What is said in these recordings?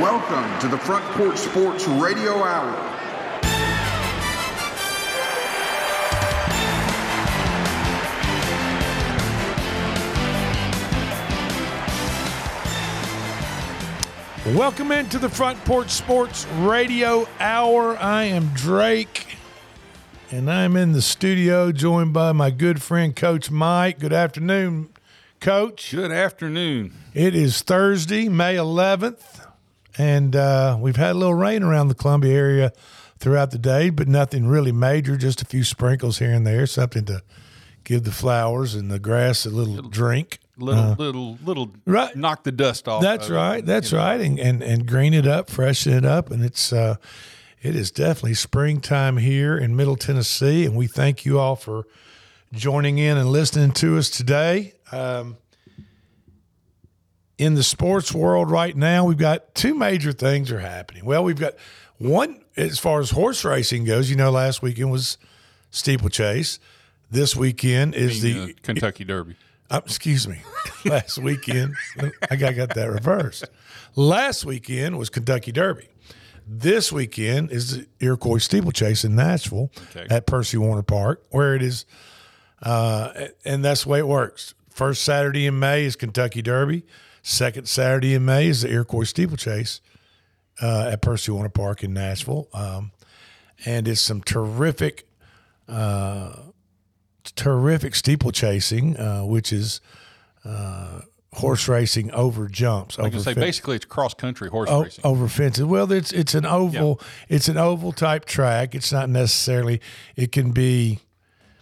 Welcome to the Front Porch Sports Radio Hour. Welcome into the Front Porch Sports Radio Hour. I am Drake, and I'm in the studio joined by my good friend Coach Mike. Good afternoon, Coach. Good afternoon. It is Thursday, May 11th, and uh, we've had a little rain around the Columbia area throughout the day, but nothing really major, just a few sprinkles here and there, something to give the flowers and the grass a little drink. Little, little, little. right. Knock the dust off. That's of it, right. That's know. right. And, and and green it up, freshen it up, and it's uh, it is definitely springtime here in Middle Tennessee, and we thank you all for joining in and listening to us today. Um, in the sports world right now, we've got two major things are happening. Well, we've got one as far as horse racing goes. You know, last weekend was steeplechase. This weekend is The, the uh, Kentucky Derby. uh, excuse me, last weekend, I got, got that reversed. Last weekend was Kentucky Derby. This weekend is the Iroquois Steeplechase in Nashville Okay. at Percy Warner Park, where it is, uh, and that's the way it works. First Saturday in May is Kentucky Derby. Second Saturday in May is the Iroquois Steeplechase uh, at Percy Warner Park in Nashville. Um, and it's some terrific terrific steeplechasing, uh, which is uh, horse racing over jumps. I over can say fen- basically it's cross country horse o- racing. over fences. Well, it's it's an oval. It's an oval type track. It's not necessarily. It can be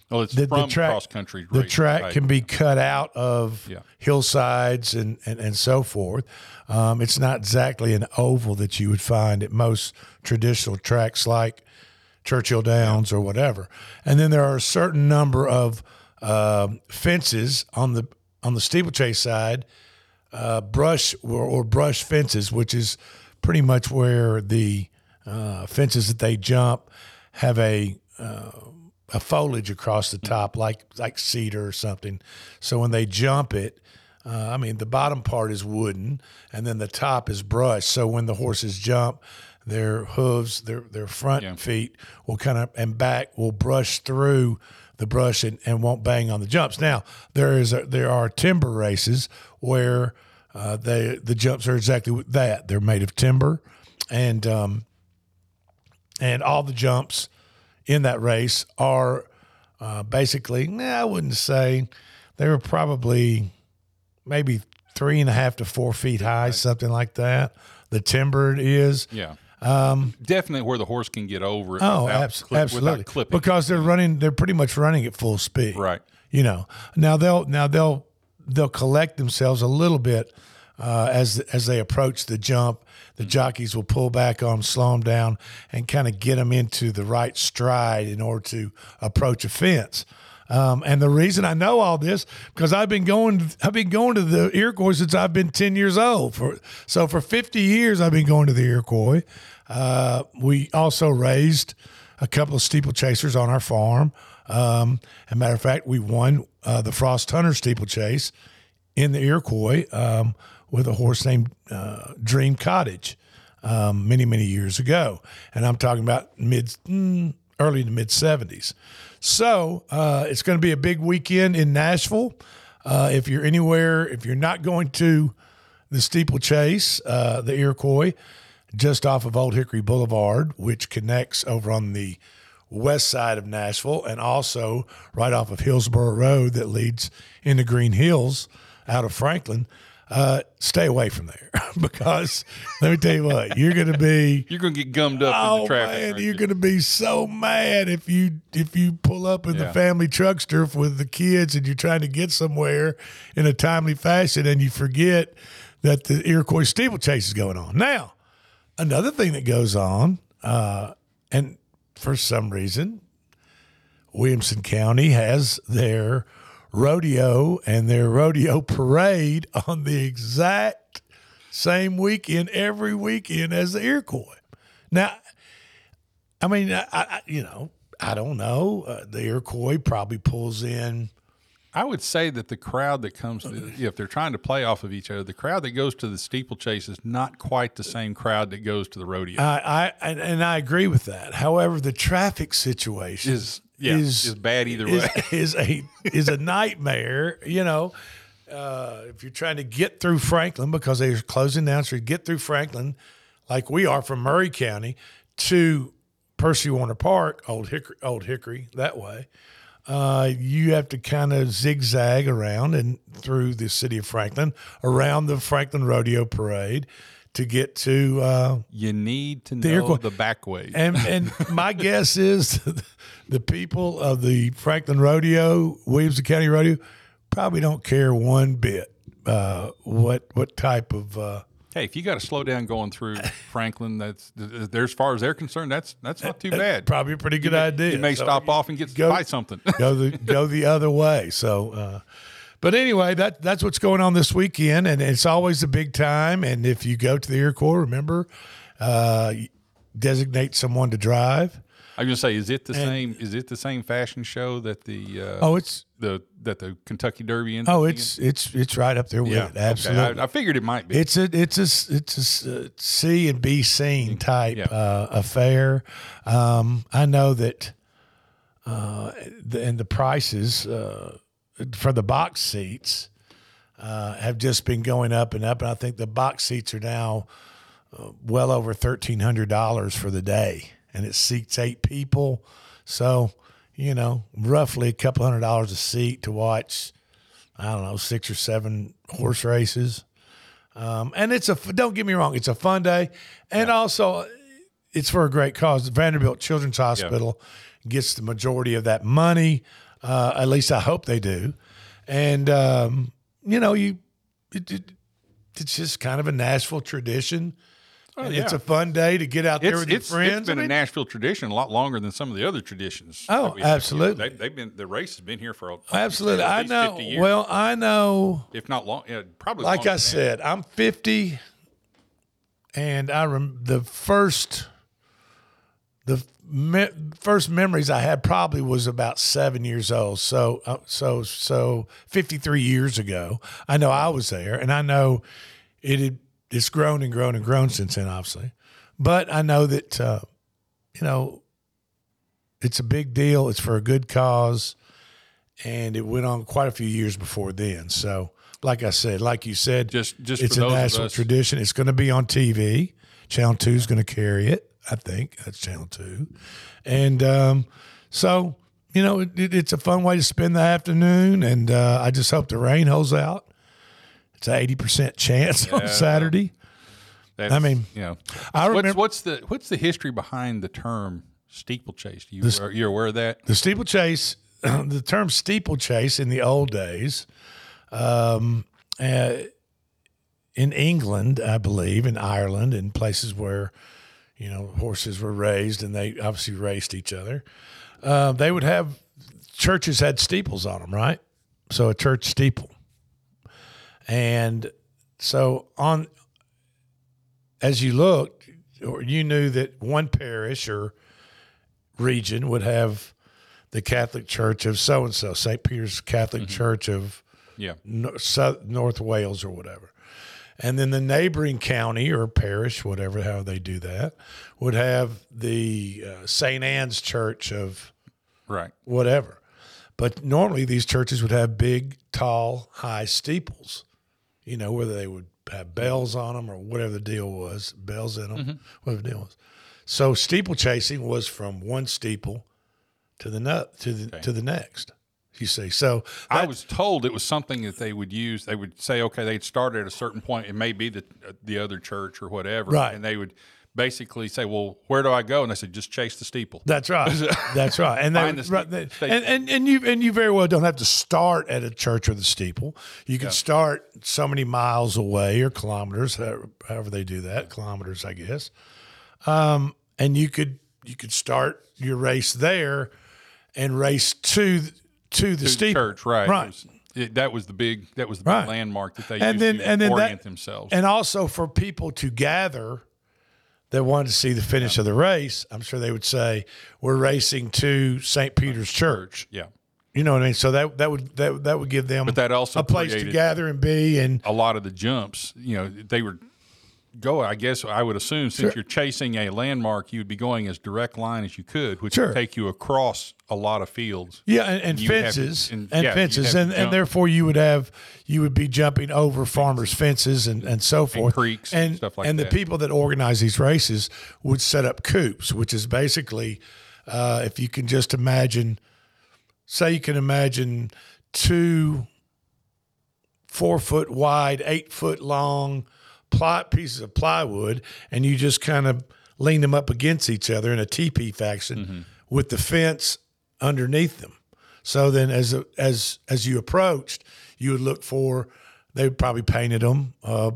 well, it's the, from the track. cross country. The track right? can be cut out of Yeah. hillsides and, and and so forth. Um, it's not exactly an oval that you would find at most traditional tracks like Churchill Downs or whatever. And then there are a certain number of um fences on the on the steeplechase side, uh, brush or, or brush fences, which is pretty much where the uh, fences that they jump have a uh, a foliage across the top, like like cedar or something. So when they jump it, uh, I mean the bottom part is wooden, and then the top is brush. So when the horses jump, their hooves, their their front Yeah. feet will kind of and back will brush through the brush and, and won't bang on the jumps. Now there is a, there are timber races where uh, they the jumps are exactly that. They're made of timber, and um, and all the jumps in that race are uh, basically, nah, I wouldn't say they were probably maybe three and a half to four feet high, something like that. The timber is. Yeah. Um, Definitely where the horse can get over it. Oh, abs- clip- absolutely. Because they're running, they're pretty much running at full speed. Right. You know. Now they'll now they'll they'll collect themselves a little bit uh, as as they approach the jump. The jockeys will pull back on, 'em, slow them down, and kind of get them into the right stride in order to approach a fence. Um, and the reason I know all this because I've been going, I've been going to the Iroquois since I've been ten years old. For so for fifty years, I've been going to the Iroquois. Uh, we also raised a couple of steeplechasers on our farm. Um, as a matter of fact, we won uh, the Frost Hunter steeplechase in the Iroquois um, with a horse named uh, Dream Cottage um, many, many years ago. And I'm talking about mid, mm, early to mid 70s. So uh, it's going to be a big weekend in Nashville. Uh, if you're anywhere, if you're not going to the steeplechase, uh, the Iroquois, just off of Old Hickory Boulevard, which connects over on the west side of Nashville and also right off of Hillsboro Road that leads into Green Hills out of Franklin. Uh, stay away from there because let me tell you what, you're going to be You're going to get gummed up in Oh the traffic. man, you're you? gonna be so mad if you if you pull up in the family truckster with the kids and you're trying to get somewhere in a timely fashion and you forget that the Iroquois steeplechase is going on. Now, another thing that goes on, uh, and for some reason, Williamson County has their rodeo and their rodeo parade on the exact same weekend every weekend as the Iroquois. Now, I mean, I, I you know, I don't know. Uh, the Iroquois probably pulls in, I would say that the crowd that comes to, if they're trying to play off of each other, the crowd that goes to the steeplechase is not quite the same crowd that goes to the rodeo. I, I and, and I agree with that. However, the traffic situation is yeah, is, is bad either is, way. Is a is a nightmare. You know, uh, if you're trying to get through Franklin because they're closing down, so you get through Franklin, like we are from Maury County to Percy Warner Park, Old Hickory, Old Hickory that way. Uh, you have to kind of zigzag around and through the city of Franklin, around the Franklin Rodeo Parade, to get to. Uh, you need to know the back ways. And and my guess is the people of the Franklin Rodeo, Williamson County Rodeo, probably don't care one bit uh, what what type of. Uh, hey, if you got to slow down going through Franklin, that's there as far as they're concerned. That's that's not too bad. Probably a pretty good you idea. you may so stop off and get go, buy something. go the go the other way. So. Uh, but anyway, that that's what's going on this weekend, and it's always a big time. And if you go to the Iroquois, remember, uh, designate someone to drive. I was gonna say, is it the and, same? Is it the same fashion show that the uh, oh, it's the that the Kentucky Derby? Oh, it's it's it's right up there with yeah, it. Absolutely, okay. I, I, figured it might be. It's a it's a it's a see and be seen type yeah. uh, affair. Um, I know that, uh, the, and the prices uh, for the box seats uh, have just been going up and up, and I think the box seats are now uh, well over thirteen hundred dollars for the day and it seats eight people. So, you know, roughly a couple hundred dollars a seat to watch, I don't know, six or seven horse races. Um, and it's a, don't get me wrong, it's a fun day. And yeah. also, it's for a great cause. The Vanderbilt Children's Hospital yeah. gets the majority of that money. Uh, at least I hope they do. And, um, you know, you, it, it, it's just kind of a Nashville tradition Oh, yeah. It's a fun day to get out there it's, with your friends. It's been I mean, a Nashville tradition a lot longer than some of the other traditions. Oh, absolutely. They, have been the race has been here for a, absolutely. I know. Well, I know. If not long, yeah, probably. Like I said, I'm 50, and I rem- the first me- first memories I had probably was about seven years old. So uh, so so 53 years ago. I know I was there, and I know it had it's grown and grown and grown since then, obviously. But I know that, uh, you know, it's a big deal. It's for a good cause. And it went on quite a few years before then. So, like I said, like you said, just, just it's a national tradition. It's going to be on TV. Channel 2 is going to carry it. I think that's Channel 2. And um, so, you know, it, it, it's a fun way to spend the afternoon. And uh, I just hope the rain holds out it's an eighty percent chance yeah. on Saturday. That's, I mean, you know, I remember what's, what's, the what's the history behind the term steeplechase? You the, are you aware of that? The steeplechase, the term steeplechase in the old days, um, uh, in England, I believe, in Ireland, in places where you know horses were raised and they obviously raced each other. Uh, they would have churches had steeples on them, right? So a church steeple. And so on as you looked, or you knew that one parish or region would have the Catholic Church of so and so, St. Peter's Catholic mm-hmm. Church of yeah. North Wales or whatever. And then the neighboring county or parish, whatever, how they do that, would have the uh, St. Anne's Church of right whatever. But normally these churches would have big, tall, high steeples you know, whether they would have bells on them or whatever the deal was, bells in them, mm-hmm. whatever the deal was. So steeplechasing was from one steeple to the nut to the okay. to the next. You see, so that, I was told it was something that they would use. They would say, okay, they'd start at a certain point. It may be the the other church or whatever, right? And they would basically say, "Well, where do I go?" And I said, "Just chase the steeple." That's right. That's right. And they, the right, they, and, and and you and you very well don't have to start at a church or the steeple. You can yeah. start so many miles away or kilometers, however they do that, kilometers, I guess. Um, and you could you could start your race there and race to to the to steeple. church, right? Right. It was, it, that was the big that was the right. big landmark that they and used then, to and then orient that, themselves. And also for people to gather that wanted to see the finish yeah. of the race, I'm sure they would say, "We're racing to St. Peter's Church." Yeah, You know what I mean? So that that would that that would give them But that also a place to gather and be and a lot of the jumps, you know, they were go. I guess I would assume since Sure. you're chasing a landmark, you would be going as direct line as you could, which Sure. would take you across a lot of fields. Yeah, and, and would have fences and- and, yeah, fences, and, and therefore you would have you would be jumping over farmers' fences and, and so forth, creeks, and stuff like and that. And the people that organize these races would set up coops, which is basically, uh, if you can just imagine, say you can imagine two four foot wide, eight foot long ply, pieces of plywood, and you just kind of lean them up against each other in a teepee fashion Mm-hmm. with the fence underneath them. So then, as as as you approached, you would look for. They probably painted them, uh,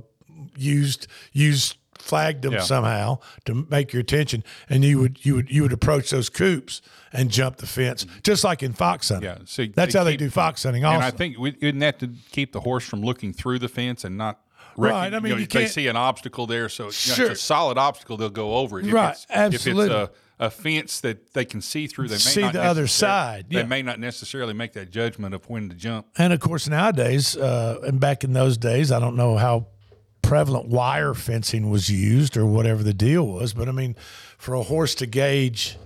used used flagged them Yeah. somehow to make your attention, and you would you would you would approach those coops and jump the fence, just like in fox hunting. Yeah, so that's how they do fox hunting. Also, And I think we wouldn't have to keep the horse from looking through the fence and not. Right, I mean, know, you they see an obstacle there, so you know, it's a solid obstacle. They'll go over it. If Right, it's, absolutely. If it's a, a fence that they can see through, they may See the other side, yeah. They may not necessarily make that judgment of when to jump. And of course, nowadays, uh, and back in those days, I don't know how prevalent wire fencing was used or whatever the deal was, but I mean, for a horse to gauge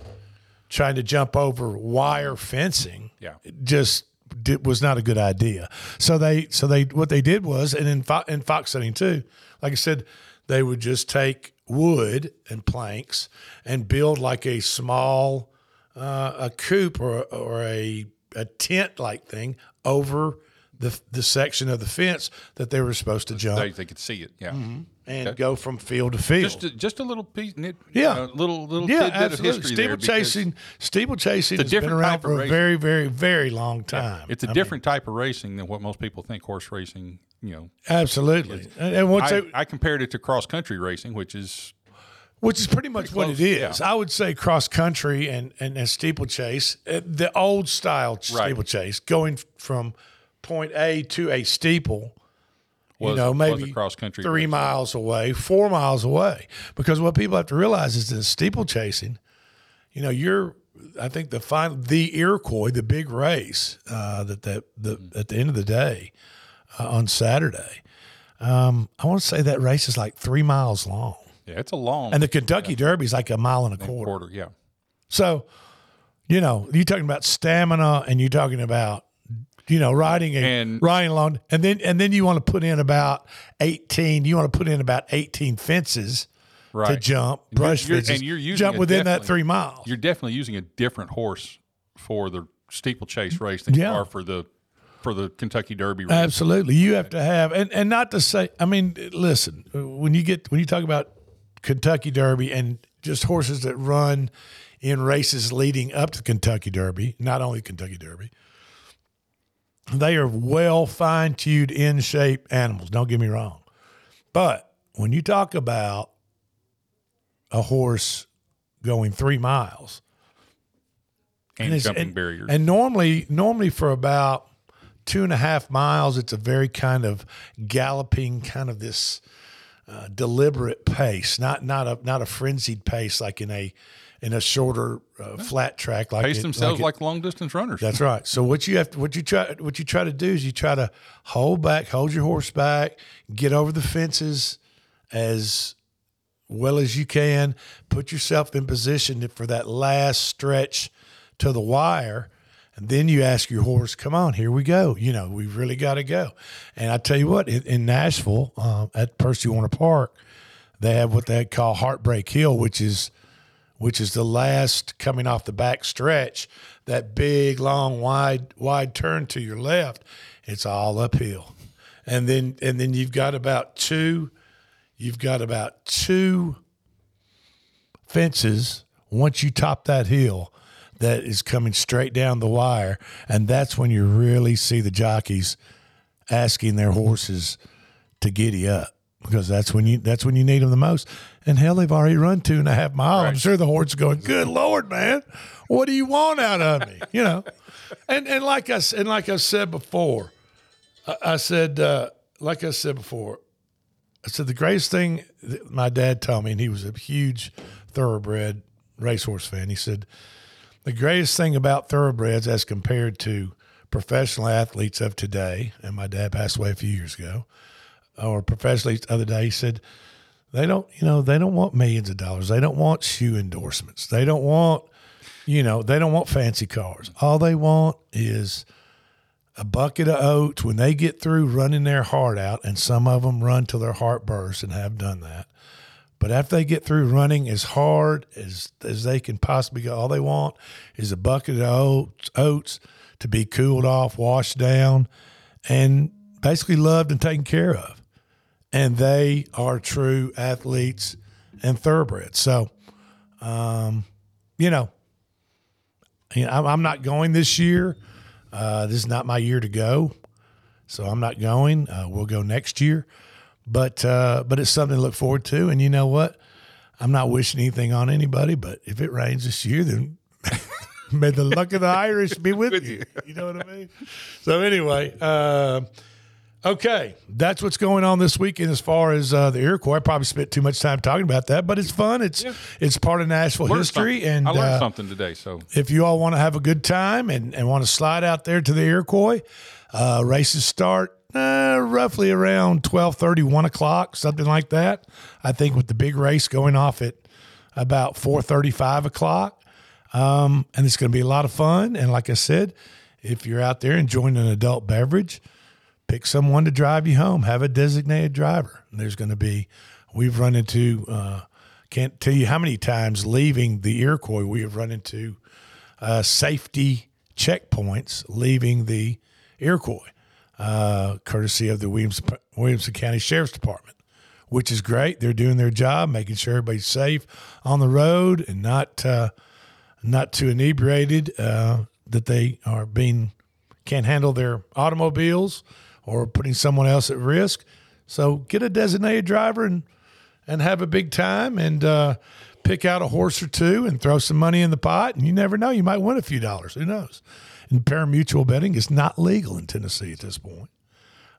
trying to jump over wire fencing, Yeah. just did, was not a good idea. So they, so they, what they did was, and in, fo- in fox hunting too, like I said, they would just take wood and planks and build like a small uh, a coop or or a a tent like thing over the the section of the fence that they were supposed to jump They, they could see it. Yeah. Mm-hmm. And go from field to field. Just a, just a little piece, Yeah. uh, little little yeah, tidbit of absolutely. history Steeplechasing, steeplechasing has been around for a very, very, very long time. It's a I mean, different type of racing than what most people think horse racing. You know, absolutely. And, and what's I, it, I compared it to cross country racing, which is which is pretty much what it is. yeah. I would say cross country and and, and steeplechase, uh, the old style steeplechase, going from point A to a steeple. Was, you know, maybe cross country three miles away, four miles away. Because what people have to realize is that steeplechasing, you know, you're, I think the final, the Iroquois, the big race uh, that that the at the end of the day uh, on Saturday, um, I want to say that race is like three miles long, Yeah, it's a long and the Kentucky Derby is like a mile and a quarter. quarter. Yeah, So, you know, you're talking about stamina, and you're talking about, you know, riding a And- riding along, and then and then you want to put in about eighteen. You want to put in about eighteen fences right. to jump, brush you're- fences, and you're using jump within that three miles. You're definitely using a different horse for the steeplechase race than Yeah. you are for the for the Kentucky Derby race. Absolutely, you have to have, and and not to say. I mean, listen, when you get when you talk about Kentucky Derby and just horses that run in races leading up to Kentucky Derby, not only Kentucky Derby, they are well fine tuned, in shape animals. Don't get me wrong, but when you talk about a horse going three miles and, it's- jumping and- barriers. And normally, normally for about two and a half miles, it's a very kind of galloping, kind of this uh, deliberate pace, not not a not a frenzied pace like in a in a shorter uh, flat track like pace it- themselves it- like, long distance runners. that's right. So what you have to, what you try what you try to do is you try to hold back, hold your horse back, get over the fences as well as you can, put yourself in position for that last stretch to the wire, and then you ask your horse, "Come on, here we go." You know, we've really got to go. And I tell you what, in, in Nashville uh, at Percy Warner Park, they have what they call Heartbreak Hill, which is which is the last coming off the back stretch, that big, long, wide, wide turn to your left, it's all uphill. And then and then you've got about two, you've got about two fences once you top that hill that is coming straight down the wire. And that's when you really see the jockeys asking their horses to giddy up because that's when you that's when you need them the most. And hell, they've already run two and a half miles. I'm sure the horse is going, "Good lord, man, what do you want out of me?" You know. And and like I and like I said before, I, I said uh, like I said before, I said the greatest thing that my dad told me, and he was a huge thoroughbred racehorse fan. He said the greatest thing about thoroughbreds as compared to professional athletes of today, and my dad passed away a few years ago, or professionally the other day, he said they don't, you know, they don't want millions of dollars. They don't want shoe endorsements. They don't want, you know, they don't want fancy cars. All they want is a bucket of oats when they get through running their heart out, and some of them run till their heart bursts and have done that. But after they get through running as hard as as they can possibly go, all they want is a bucket of oats, oats to be cooled off, washed down, and basically loved and taken care of. And they are true athletes and thoroughbreds. So, um, you know, you know, I'm, not going this year. Uh, this is not my year to go, so I'm not going. Uh, we'll go next year, but uh, but it's something to look forward to. And you know what? I'm not wishing anything on anybody, but if it rains this year, then may the luck of the Irish be with you. You know what I mean? So anyway, uh, okay, that's what's going on this weekend as far as uh, the Iroquois. I probably spent too much time talking about that, but it's fun. It's it's part of Nashville Learned history, something. and I learned uh, something today. So if you all want to have a good time and, and want to slide out there to the Iroquois, uh, races start uh, roughly around 12.30, 1 o'clock, something like that. I think with the big race going off at about four thirty, five o'clock. Um, and it's going to be a lot of fun. And like I said, if you're out there enjoying an adult beverage, pick someone to drive you home. Have a designated driver. There's going to be, we've run into, uh, can't tell you how many times leaving the Iroquois we have run into uh, safety checkpoints leaving the Iroquois, uh, courtesy of the Williams, Williamson County Sheriff's Department, which is great. They're doing their job, making sure everybody's safe on the road and not uh, not too inebriated uh, that they are being can't handle their automobiles or putting someone else at risk. So get a designated driver and and have a big time and uh, pick out a horse or two and throw some money in the pot. And you never know, you might win a few dollars. Who knows? And parimutuel betting is not legal in Tennessee at this point.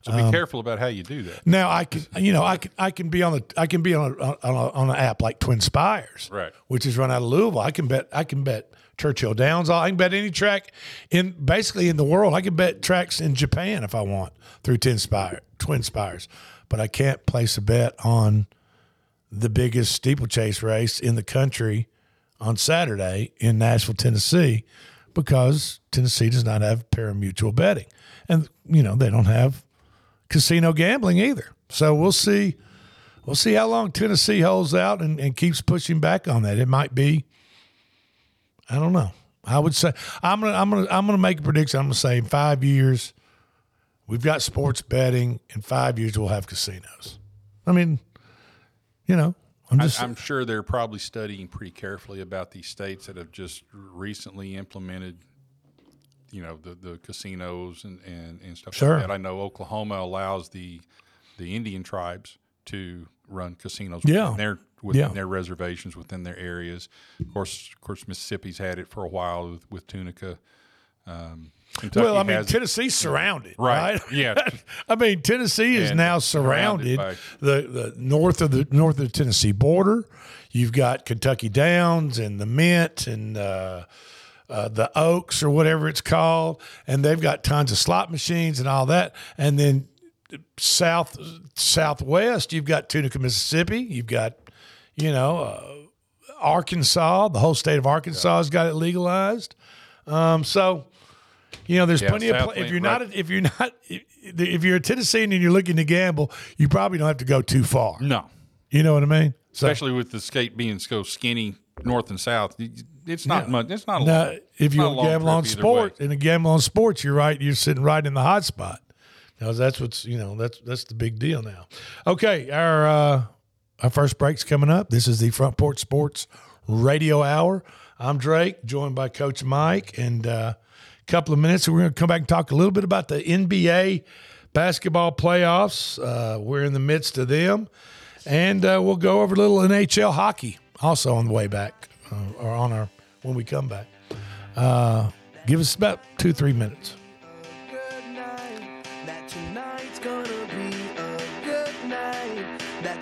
So um, be careful about how you do that. Now I can, you know, I can, I can be on the, I can be on a, on a, on an app like Twin Spires, Right. Which is run out of Louisville. I can bet, I can bet Churchill Downs. I can bet any track in basically in the world. I can bet tracks in Japan if I want through Twin Spire, Twin Spires, but I can't place a bet on the biggest steeplechase race in the country on Saturday in Nashville, Tennessee, because Tennessee does not have parimutuel betting, and you know they don't have casino gambling either. So we'll see. We'll see how long Tennessee holds out and, and keeps pushing back on that. It might be. I don't know. I would say I'm gonna I'm gonna I'm gonna make a prediction. I'm gonna say in five years, we've got sports betting. In five years, we'll have casinos. I mean, you know, I'm I, just I'm sure they're probably studying pretty carefully about these states that have just recently implemented, you know, the, the casinos and, and, and stuff Sure. like that. I know Oklahoma allows the the Indian tribes to run casinos Yeah. within their within Yeah. their reservations within their areas. Of course, of course, Mississippi's had it for a while with, with Tunica. Um, well, I mean, has it. Tennessee's surrounded, Right. right? Yeah. I mean, Tennessee is And now surrounded surrounded. the the north of the north of the Tennessee border. You've got Kentucky Downs and the Mint and uh, uh, the Oaks or whatever it's called, and they've got tons of slot machines and all that. And then south southwest, you've got Tunica, Mississippi. You've got you know uh, Arkansas. The whole state of Arkansas has got it legalized. Um, so you know, there's Yeah, plenty of pla- if you're right. not if you're not if you're a Tennessean and you're looking to gamble, you probably don't have to go too far. no, You know what I mean? So especially with the skate being so skinny north and south. It's not Yeah. much. It's not a now, long, if you gamble on trip either sport way. and a gamble on sports, you're right. You're sitting right in the hot spot. Now that's what's you know that's that's the big deal now. Okay, our uh, our first break's coming up. This is the Front Porch Sports Radio Hour. I'm Drake, joined by Coach Mike, and uh, a couple of minutes, we're going to come back and talk a little bit about the NBA basketball playoffs. Uh, we're in the midst of them, and uh, we'll go over a little NHL hockey also on the way back, uh, or on our when we come back. Uh, give us about two three minutes. That tonight's gonna be a good night. That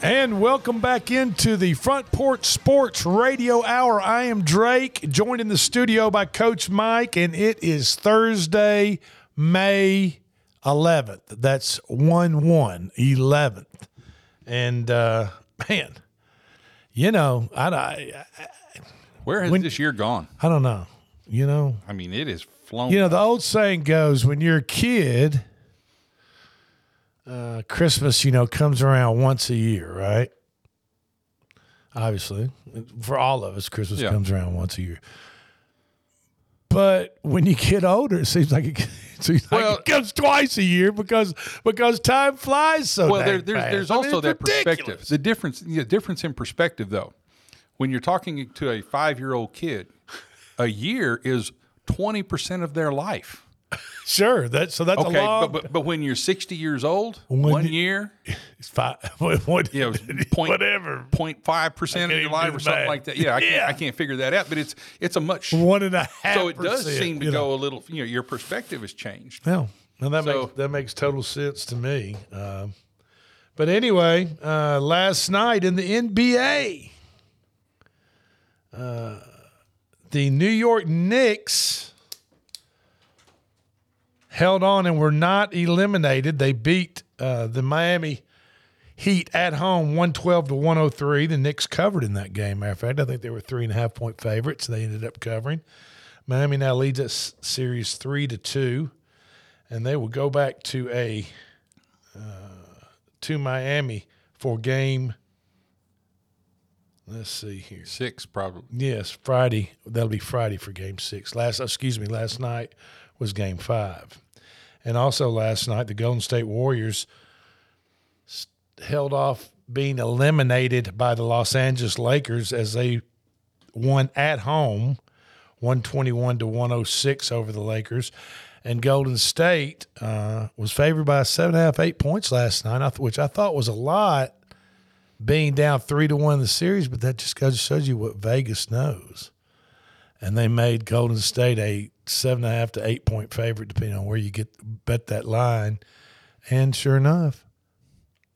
And welcome back into the Front Porch Sports Radio Hour. I am Drake, joined in the studio by Coach Mike, and it is Thursday, May 11th. That's 1 1, 11th. And, uh, man, you know, I, I, Where has When- this year gone? I don't know. You know, I mean, it is flown. you know, the old saying goes when you're a kid, uh, Christmas, you know, comes around once a year, right? Obviously, for all of us, Christmas Yeah. comes around once a year. But when you get older, it seems like it, it seems like it comes twice a year because because time flies so. Fast. Well, there, there's there's I mean, also that ridiculous. perspective. The difference, the difference in perspective, though, when you're talking to a five year old kid, a year is twenty percent of their life. Sure, that so that's okay, a long. but, but but when you're sixty years old, one you- year, it's five. What, yeah, it point, whatever, 0.5 percent of your life or something math. like that. Yeah, I can't, Yeah. I can't figure that out. But it's it's a much one and a half. so it does percent, seem to you know. go a little. You know, your perspective has changed. No, no, that So- makes that makes total sense to me. Um, but anyway, uh, last night in the NBA, uh, the New York Knicks held on and were not eliminated. They beat uh, the Miami Heat at home, one twelve to one hundred three. The Knicks covered in that game. Matter of fact, I think they were three and a half point favorites. They ended up covering. Miami now leads us series three to two and they will go back to a uh, to Miami for game. Let's see here. Six probably. Yes, Friday. That'll be Friday for game six. Last, excuse me, last night was game five, and also last night the Golden State Warriors held off being eliminated by the Los Angeles Lakers as they won at home, one twenty one to one hundred six over the Lakers. and Golden State uh, was favored by seven and a half, eight points last night, which I thought was a lot, being down three to one in the series. But that just goes shows you what Vegas knows. And they made Golden State a seven and a half to eight point favorite, depending on where you get bet that line. And sure enough,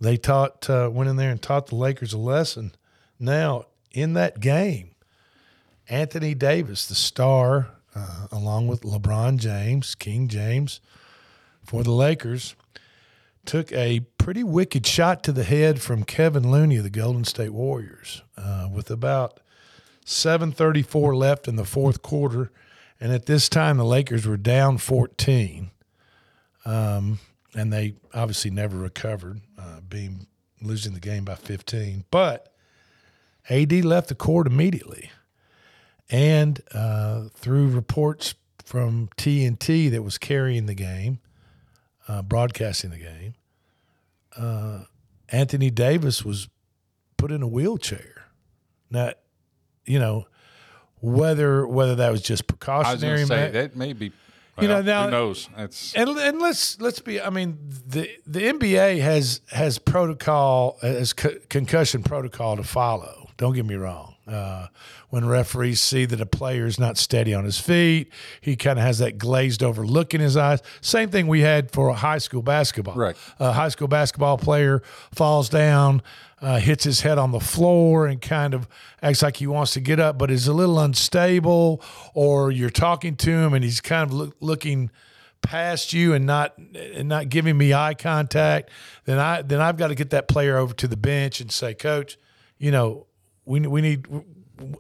they taught uh, went in there and taught the Lakers a lesson. Now in that game, Anthony Davis, the star, uh, along with LeBron James, King James, for the Lakers, took a pretty wicked shot to the head from Kevin Looney of the Golden State Warriors, uh, with about 7:34 left in the fourth quarter, and at this time the Lakers were down 14. Um, and they obviously never recovered, uh, being losing the game by 15. But AD left the court immediately, and uh, through reports from TNT that was carrying the game, uh, broadcasting the game, uh, Anthony Davis was put in a wheelchair. Now, you know whether whether that was just precautionary. I was going to say that may be. You know, now- who knows? That's and and let's let's be. I mean, the the NBA has has protocol has co- concussion protocol to follow. Don't get me wrong. Uh, when referees see that a player is not steady on his feet, he kind of has that glazed over look in his eyes. Same thing we had for high school basketball. Right. A high school basketball player falls down, uh, hits his head on the floor, and kind of acts like he wants to get up, but is a little unstable. Or you're talking to him and he's kind of look, looking past you and not and not giving me eye contact, then I then I've got to get that player over to the bench and say, Coach, you know, we we need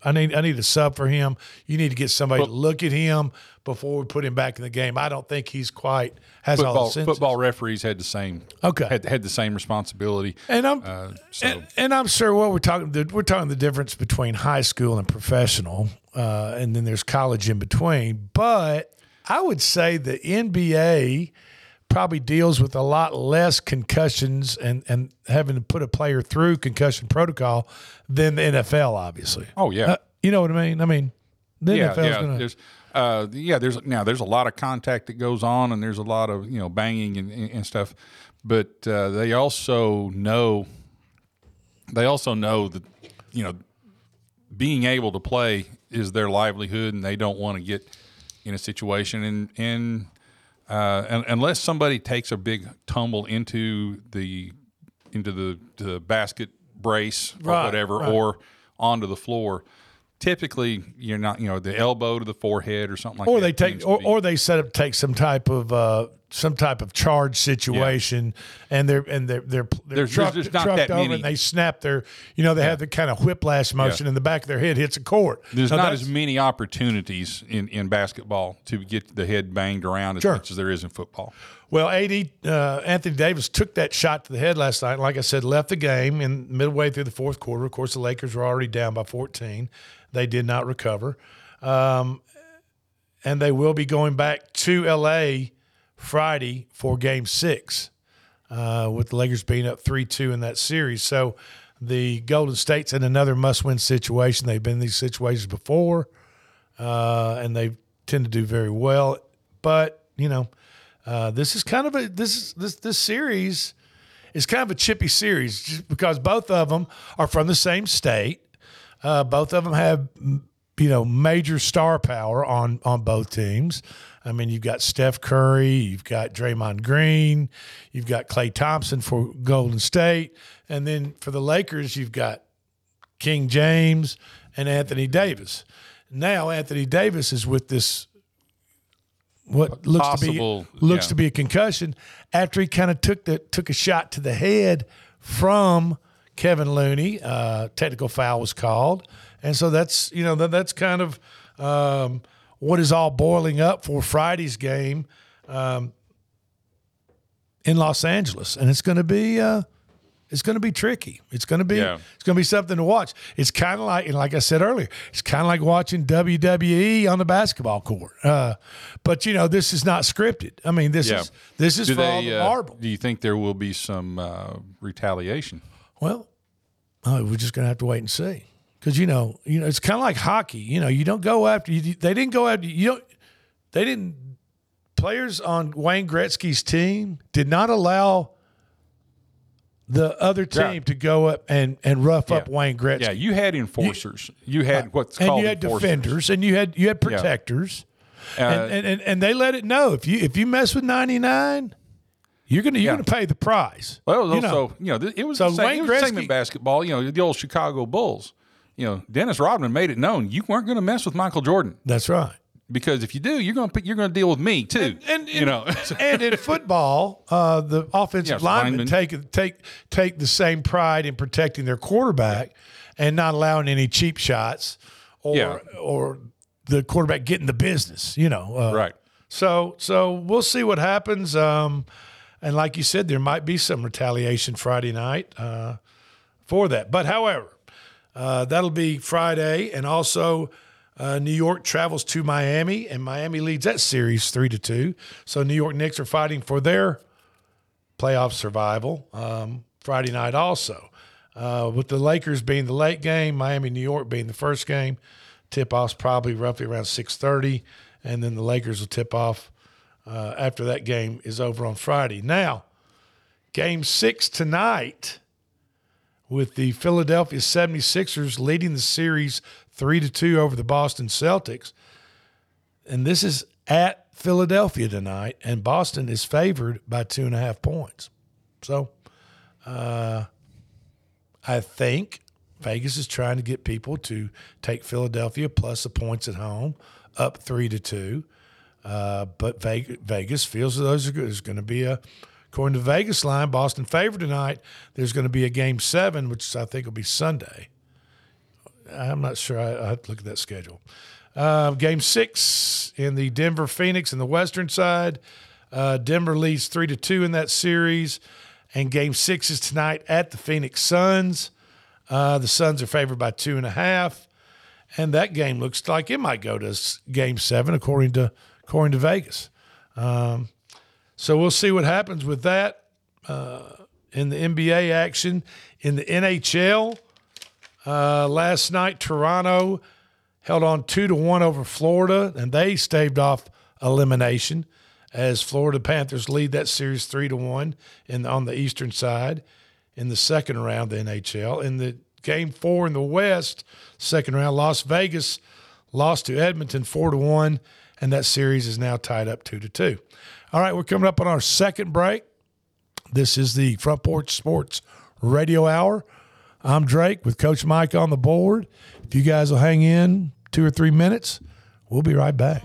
I need I need a sub for him. You need to get somebody to look at him before we put him back in the game. I don't think he's quite has all football, the senses. football referees had the same. Okay. Had, had the same responsibility. And I'm uh, so and, and I'm sure what we're talking the- we're talking the difference between high school and professional, uh, and then there's college in between. But I would say the NBA probably deals with a lot less concussions and and having to put a player through concussion protocol than the NFL. Obviously. Oh yeah. Uh, you know what I mean? I mean, the yeah, NFL's yeah. gonna. There's, uh, yeah, there's now there's a lot of contact that goes on, and there's a lot of you know banging and, and stuff, but uh, they also know they also know that you know being able to play is their livelihood, and they don't want to get in a situation and and uh, un- unless somebody takes a big tumble into the into the, the basket brace or Right, whatever, right. or onto the floor. Typically, you're not, you know, the elbow to the forehead or something like or that. they take or, be- or they set up take some type of uh, some type of charge situation and they're and they're they're, they're There's- trucked, there's trucked that over many. and they snap their you know they have the kind of whiplash motion in the back of their head hits a court. There's Now, not as many opportunities in, in basketball to get the head banged around as Sure. much as there is in football. Well, AD uh, Anthony Davis took that shot to the head last night. Like I said, left the game in midway through the fourth quarter. Of course, the Lakers were already down by 14. They did not recover, um, and they will be going back to LA Friday for Game Six, uh, with the Lakers being up three two in that series. So the Golden State's in another must-win situation. They've been in these situations before, uh, and they tend to do very well. But you know, uh, this is kind of a this is this this series is kind of a chippy series just because both of them are from the same state. Uh, both of them have you know major star power on on both teams. I mean, you've got Steph Curry, you've got Draymond Green, you've got Klay Thompson for Golden State, and then for the Lakers, you've got King James and Anthony Davis. Now Anthony Davis is with this what looks Possible, to be looks yeah. to be a concussion after he kind of took the took a shot to the head from Kevin Looney. Uh, technical foul was called, and so that's you know that, that's kind of um, what is all boiling up for Friday's game um, in Los Angeles, and it's going to be. Uh, it's going to be tricky. It's going to be Yeah. it's going to be something to watch. It's kind of like and like I said earlier, it's kind of like watching WWE on the basketball court. Uh, but you know, this is not scripted. I mean, this is this is Do for all they, the uh, marble. Do you think there will be some uh, retaliation? Well, uh, we're just going to have to wait and see. Because you know, you know, it's kind of like hockey. You know, you don't go after you. They didn't go after you. Don't. They didn't players on Wayne Gretzky's team did not allow the other team Yeah. to go up and, and rough up Wayne Gretzky. Yeah, you had enforcers. You, had what's and called you had enforcers. defenders and you had you had Yeah. protectors. Uh, and, and, and and they let it know if you if you mess with 99 you're gonna you're gonna pay the price. Well, it was You know. also, you know, it was So the same, Wayne it was the same Gretzky- in basketball. You know, the old Chicago Bulls. You know, Dennis Rodman made it known you weren't going to mess with Michael Jordan That's right. because if you do, you're going to you're going to deal with me too. And, you know, and in football, uh, the offensive Yes, linemen linemen. take take take the same pride in protecting their quarterback and not allowing any cheap shots or Yeah. or the quarterback getting the business. You know, uh, Right. So so we'll see what happens. Um, and like you said, there might be some retaliation Friday night uh, for that. But however, uh, that'll be Friday, and also uh, New York travels to Miami, and Miami leads that series three to two. So New York Knicks are fighting for their playoff survival um, Friday night also. Uh, with the Lakers being the late game, Miami, New York being the first game, tip off's probably roughly around six thirty, and then the Lakers will tip off uh, after that game is over on Friday. Now, game six tonight with the Philadelphia 76ers leading the series 3 to 2 over the Boston Celtics. And this is at Philadelphia tonight, and Boston is favored by two and a half points. So uh, I think Vegas is trying to get people to take Philadelphia plus the points at home up 3 to 2. Uh, but Vegas, Vegas feels that those are good. There's going to be a, according to Vegas line, Boston favored tonight. There's going to be a game seven, which I think will be Sunday. I'm not sure. I, I have to look at that schedule. Uh, game six in the Denver Phoenix in the Western side. Uh, Denver leads three to two in that series, and game six is tonight at the Phoenix Suns. Uh, the Suns are favored by two and a half, and that game looks like it might go to game seven, according to according to Vegas. Um, so we'll see what happens with that uh, in the NBA action. In the NHL, uh, last night Toronto held on two to one over Florida, and they staved off elimination as Florida Panthers lead that series three to one in on the eastern side in the second round of the NHL. In the game four in the West, second round, Las Vegas lost to Edmonton four to one, and that series is now tied up two to two. All right, we're coming up on our second break. This is the Front Porch Sports Radio Hour. I'm Drake with Coach Mike on the board. If you guys will hang in two or three minutes, we'll be right back.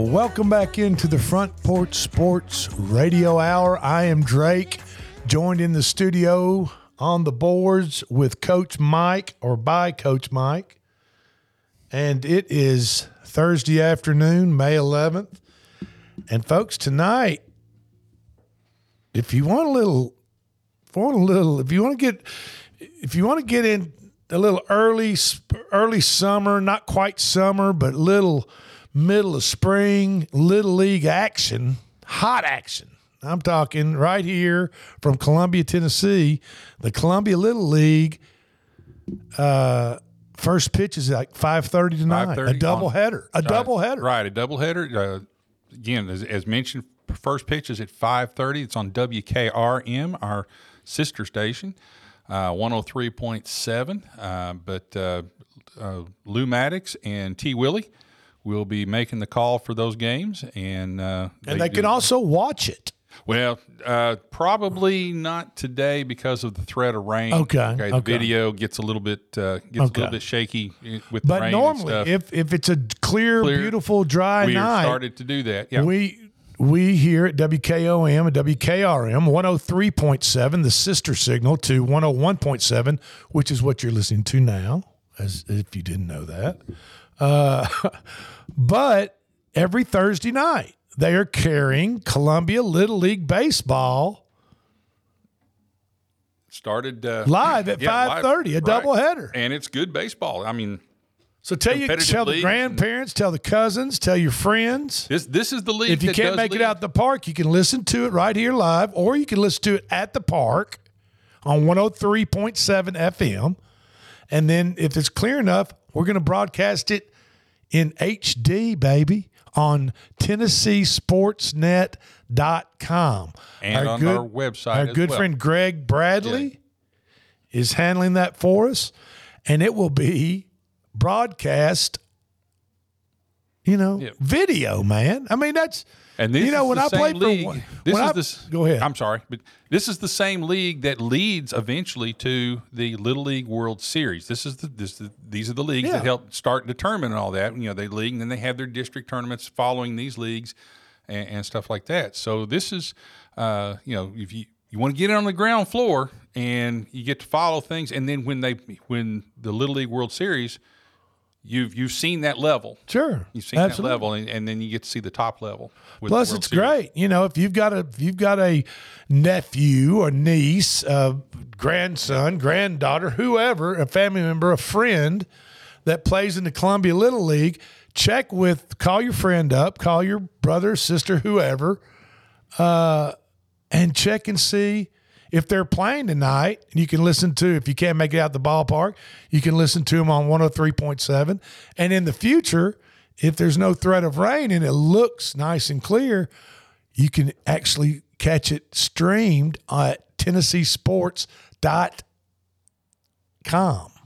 Welcome back into the Front Porch Sports Radio Hour. I am Drake, joined in the studio on the boards with Coach Mike or by Coach Mike. And it is Thursday afternoon, May 11th. And folks, tonight, if you want a little, if you want a little, if you want to get, if you want to get in a little early, early summer, not quite summer, but little middle of spring, little league action, hot action. I'm talking right here from Columbia, Tennessee, the Columbia Little League. Uh, first pitch is like 5:30 tonight. A 5:30 double on- header. A Right, double header. Right, a double header. Uh, again, as, as mentioned, first pitch is at 5:30. It's on WKRM, our sister station, uh, 103.7. Uh, but uh, uh, Lou Maddox and T. Willie will be making the call for those games, and uh, And they can also watch it. well, uh, probably not today because of the threat of rain. Okay, the okay. video gets a little bit uh, gets a little bit shaky uh, with the But rain normally, if if it's a clear, Clear. beautiful, dry we night, started to do that. Yeah, we we here at WKOM and WKRM 103.7, the sister signal to 101.7, which is what you're listening to now, as if you didn't know that. Uh, but every Thursday night, they are carrying Columbia Little League Baseball started uh, Live at live, 5:30, a doubleheader. and it's good baseball. I mean, So tell you, tell the league. grandparents, tell the cousins, tell your friends. This this is the league. If you can't make lead. it out the park, you can listen to it right here live, or you can listen to it at the park on 103.7 FM. And then if it's clear enough, we're going to broadcast it in HD, baby, on TennesseeSportsNet.com. And on our website Our good well. friend Greg Bradley is handling that for us, and it will be broadcast. You know, video, man. I mean, that's And this you know is when the I same played league. for one. This is I- this. Go ahead. I'm sorry, but this is the same league that leads eventually to the Little League World Series. This is the this is, these are the leagues Yeah. that help start determine all that. You know, they league and then they have their district tournaments following these leagues and, and stuff like that. So this is, uh, you know, if you you want to get in on the ground floor and you get to follow things, and then when they when the Little League World Series. You've you've seen that level, Sure, You've seen absolutely. that level, and, and then you get to see the top level. With Plus, it's Series. great. You know, if you've got a if you've got a nephew or niece, uh, grandson, granddaughter, whoever, a family member, a friend that plays in the Columbia Little League, check with call your friend up, call your brother, sister, whoever, uh, and check and see if they're playing tonight. And you can listen to if you can't make it out the ballpark, you can listen to them on 103.7. And in the future, if there's no threat of rain and it looks nice and clear, you can actually catch it streamed at TennesseeSports.com.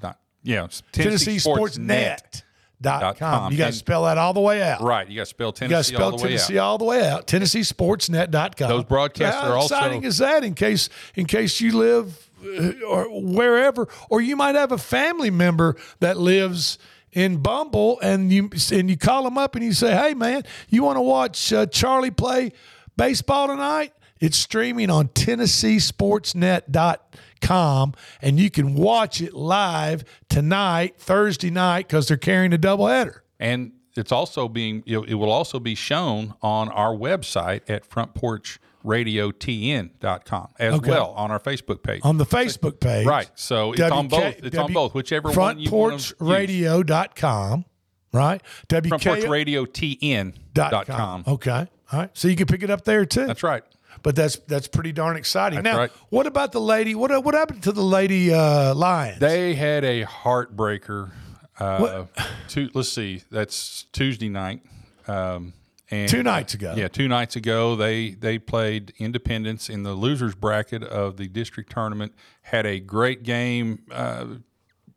Dot- yeah, it's Tennessee Sports Net. Dot com. com. You got to spell that all the way out. Right. You got to spell Tennessee You got to Tennessee spell all the way Tennessee out. all the way out. TennesseeSportsNet.com. Those broadcasts How are also- exciting is that? In case in case you live uh, or wherever, or you might have a family member that lives in Bumble, and you and you call them up and you say, "Hey, man, you want to watch uh, Charlie play baseball tonight?" It's streaming on TennesseeSportsNet.com, and you can watch it live tonight, Thursday night, because they're carrying a doubleheader. And it's also being it it will also be shown on our website at frontporchradiotn.com as Okay. well on our Facebook page. on the Facebook page. Right. So it's on both. It's on both. Whichever one you want to use. frontporchradio.com, right? WK Frontporchradiotn.com. Okay. All right. So you can pick it up there too. That's right. But that's that's pretty darn exciting. That's now, right. what about the lady? What what happened to the lady uh, Lions? They had a heartbreaker. Uh, two, let's see, that's Tuesday night. Um, and Two nights ago. Yeah, two nights ago, they they played Independence in the losers bracket of the district tournament. Had a great game. Uh,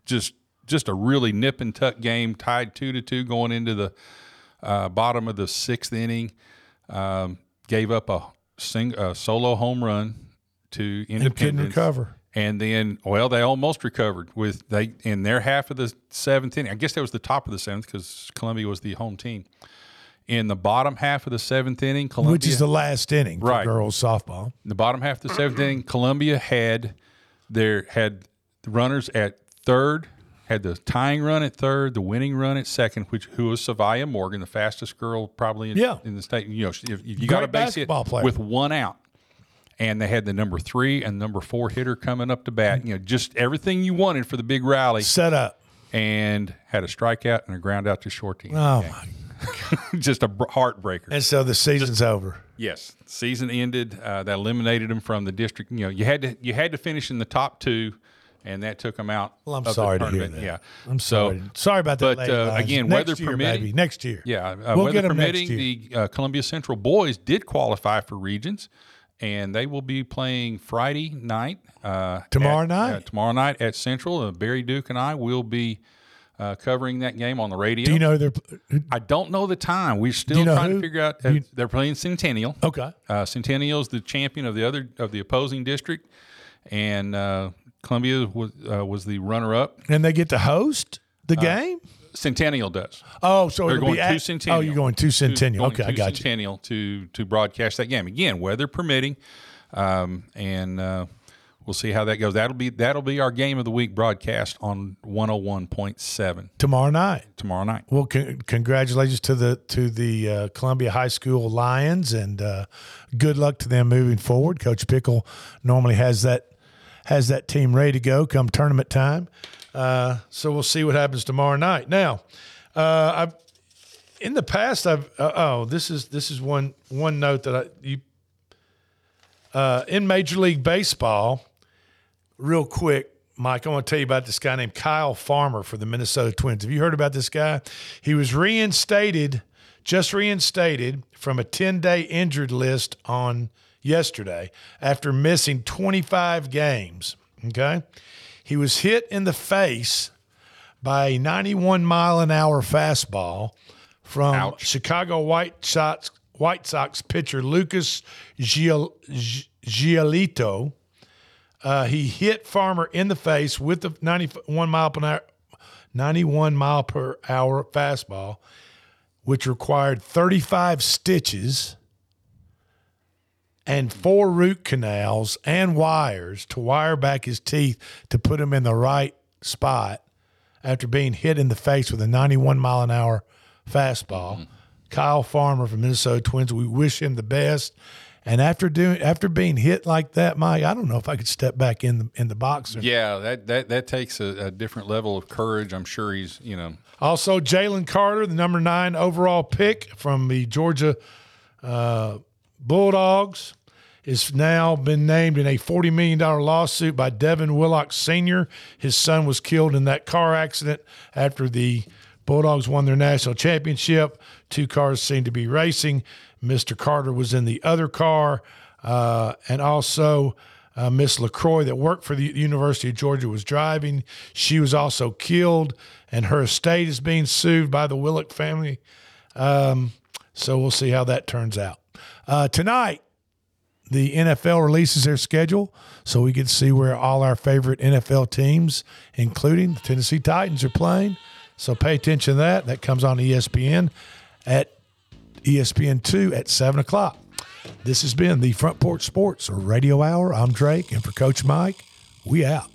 just just a really nip and tuck game, tied two to two going into the uh, bottom of the sixth inning. Um, gave up a sing a solo home run to Independence. recover. And then, well, they almost recovered with they in their half of the seventh inning. I guess that was the top of the seventh because Columbia was the home team. In the bottom half of the seventh inning, Columbia, which is the last inning for Right. girls softball. in the bottom half of the seventh inning, Columbia had their had runners at third, had the tying run at third, the winning run at second, which who was Savia Morgan, the fastest girl probably in, Yeah. in the state. You know, if, if you got a Great base hit player. with one out, and they had the number three and number four hitter coming up to bat. You know, just everything you wanted for the big rally set up, and had a strikeout and a ground out to short team. Oh my! just a heartbreaker. And so the season's over. Yes, season ended. Uh, that eliminated them from the district. You know, you had to you had to finish in the top two, and that took them out. Well, I'm sorry to hear that. Yeah, I'm so, sorry. Sorry about that, But uh, again, Next weather year, permitting, baby. Next year. Yeah, uh, We'll weather get 'em next permitting, the uh, Columbia Central boys did qualify for regions, and they will be playing Friday night. Uh, Tomorrow at- night? uh, tomorrow night at Central. Uh, Barry Duke and I will be. Uh, covering that game on the radio. Do you know they're? I don't know the time. We're still you know trying who? to figure out. Uh, they're playing Centennial. Okay. Uh, Centennial's the champion of the other of the opposing district, and uh, Columbia was uh, was the runner up. And they get to host the game. Centennial does. Oh, so they're it'll going be to Centennial. oh, you're going to Centennial. going Okay, I to got you. Centennial to to broadcast that game again, weather permitting, um, and uh, we'll see how that goes. That'll be that'll be our game of the week broadcast on 101.7 tomorrow night. tomorrow night. Well, con- congratulations to the to the uh, Columbia High School Lions, and uh, good luck to them moving forward. Coach Pickle normally has that has that team ready to go come tournament time. Uh, so we'll see what happens tomorrow night. Now, uh, I've in the past I've uh, oh this is this is one one note that I you uh, in Major League Baseball. Real quick, Mike, I want to tell you about this guy named Kyle Farmer for the Minnesota Twins. Have you heard about this guy? He was reinstated, just reinstated from a 10 day injured list on yesterday after missing 25 games. Okay. He was hit in the face by a 91 mile an hour fastball from Chicago White Sox White Sox pitcher Lucas Giol- Gi- Giolito. Uh, he hit Farmer in the face with the 91 mile per hour, 91 mile per hour fastball, which required 35 stitches and four root canals and wires to wire back his teeth to put him in the right spot after being hit in the face with a 91 mile an hour fastball. Kyle Farmer from Minnesota Twins, we wish him the best. And after doing after being hit like that, Mike, I don't know if I could step back in the in the box. Or Yeah, that that that takes a, a different level of courage. I'm sure he's you know Also, Jalen Carter, the number nine overall pick from the Georgia uh, Bulldogs, is now been named in a $40 million lawsuit by Devin Willock Sr. His son was killed in that car accident after the Bulldogs won their national championship. Two cars seemed to be racing. Mr. Carter was in the other car. Uh, and also, uh, Miss LeCroy that worked for the University of Georgia was driving. She was also killed, and her estate is being sued by the Willock family. Um, so we'll see how that turns out. Uh, tonight, the NFL releases their schedule so we can see where all our favorite NFL teams, including the Tennessee Titans, are playing. So pay attention to that. That comes on ESPN at ESPN2 at 7 o'clock. This has been the Front Porch Sports or Radio Hour. I'm Drake, and for Coach Mike, we out.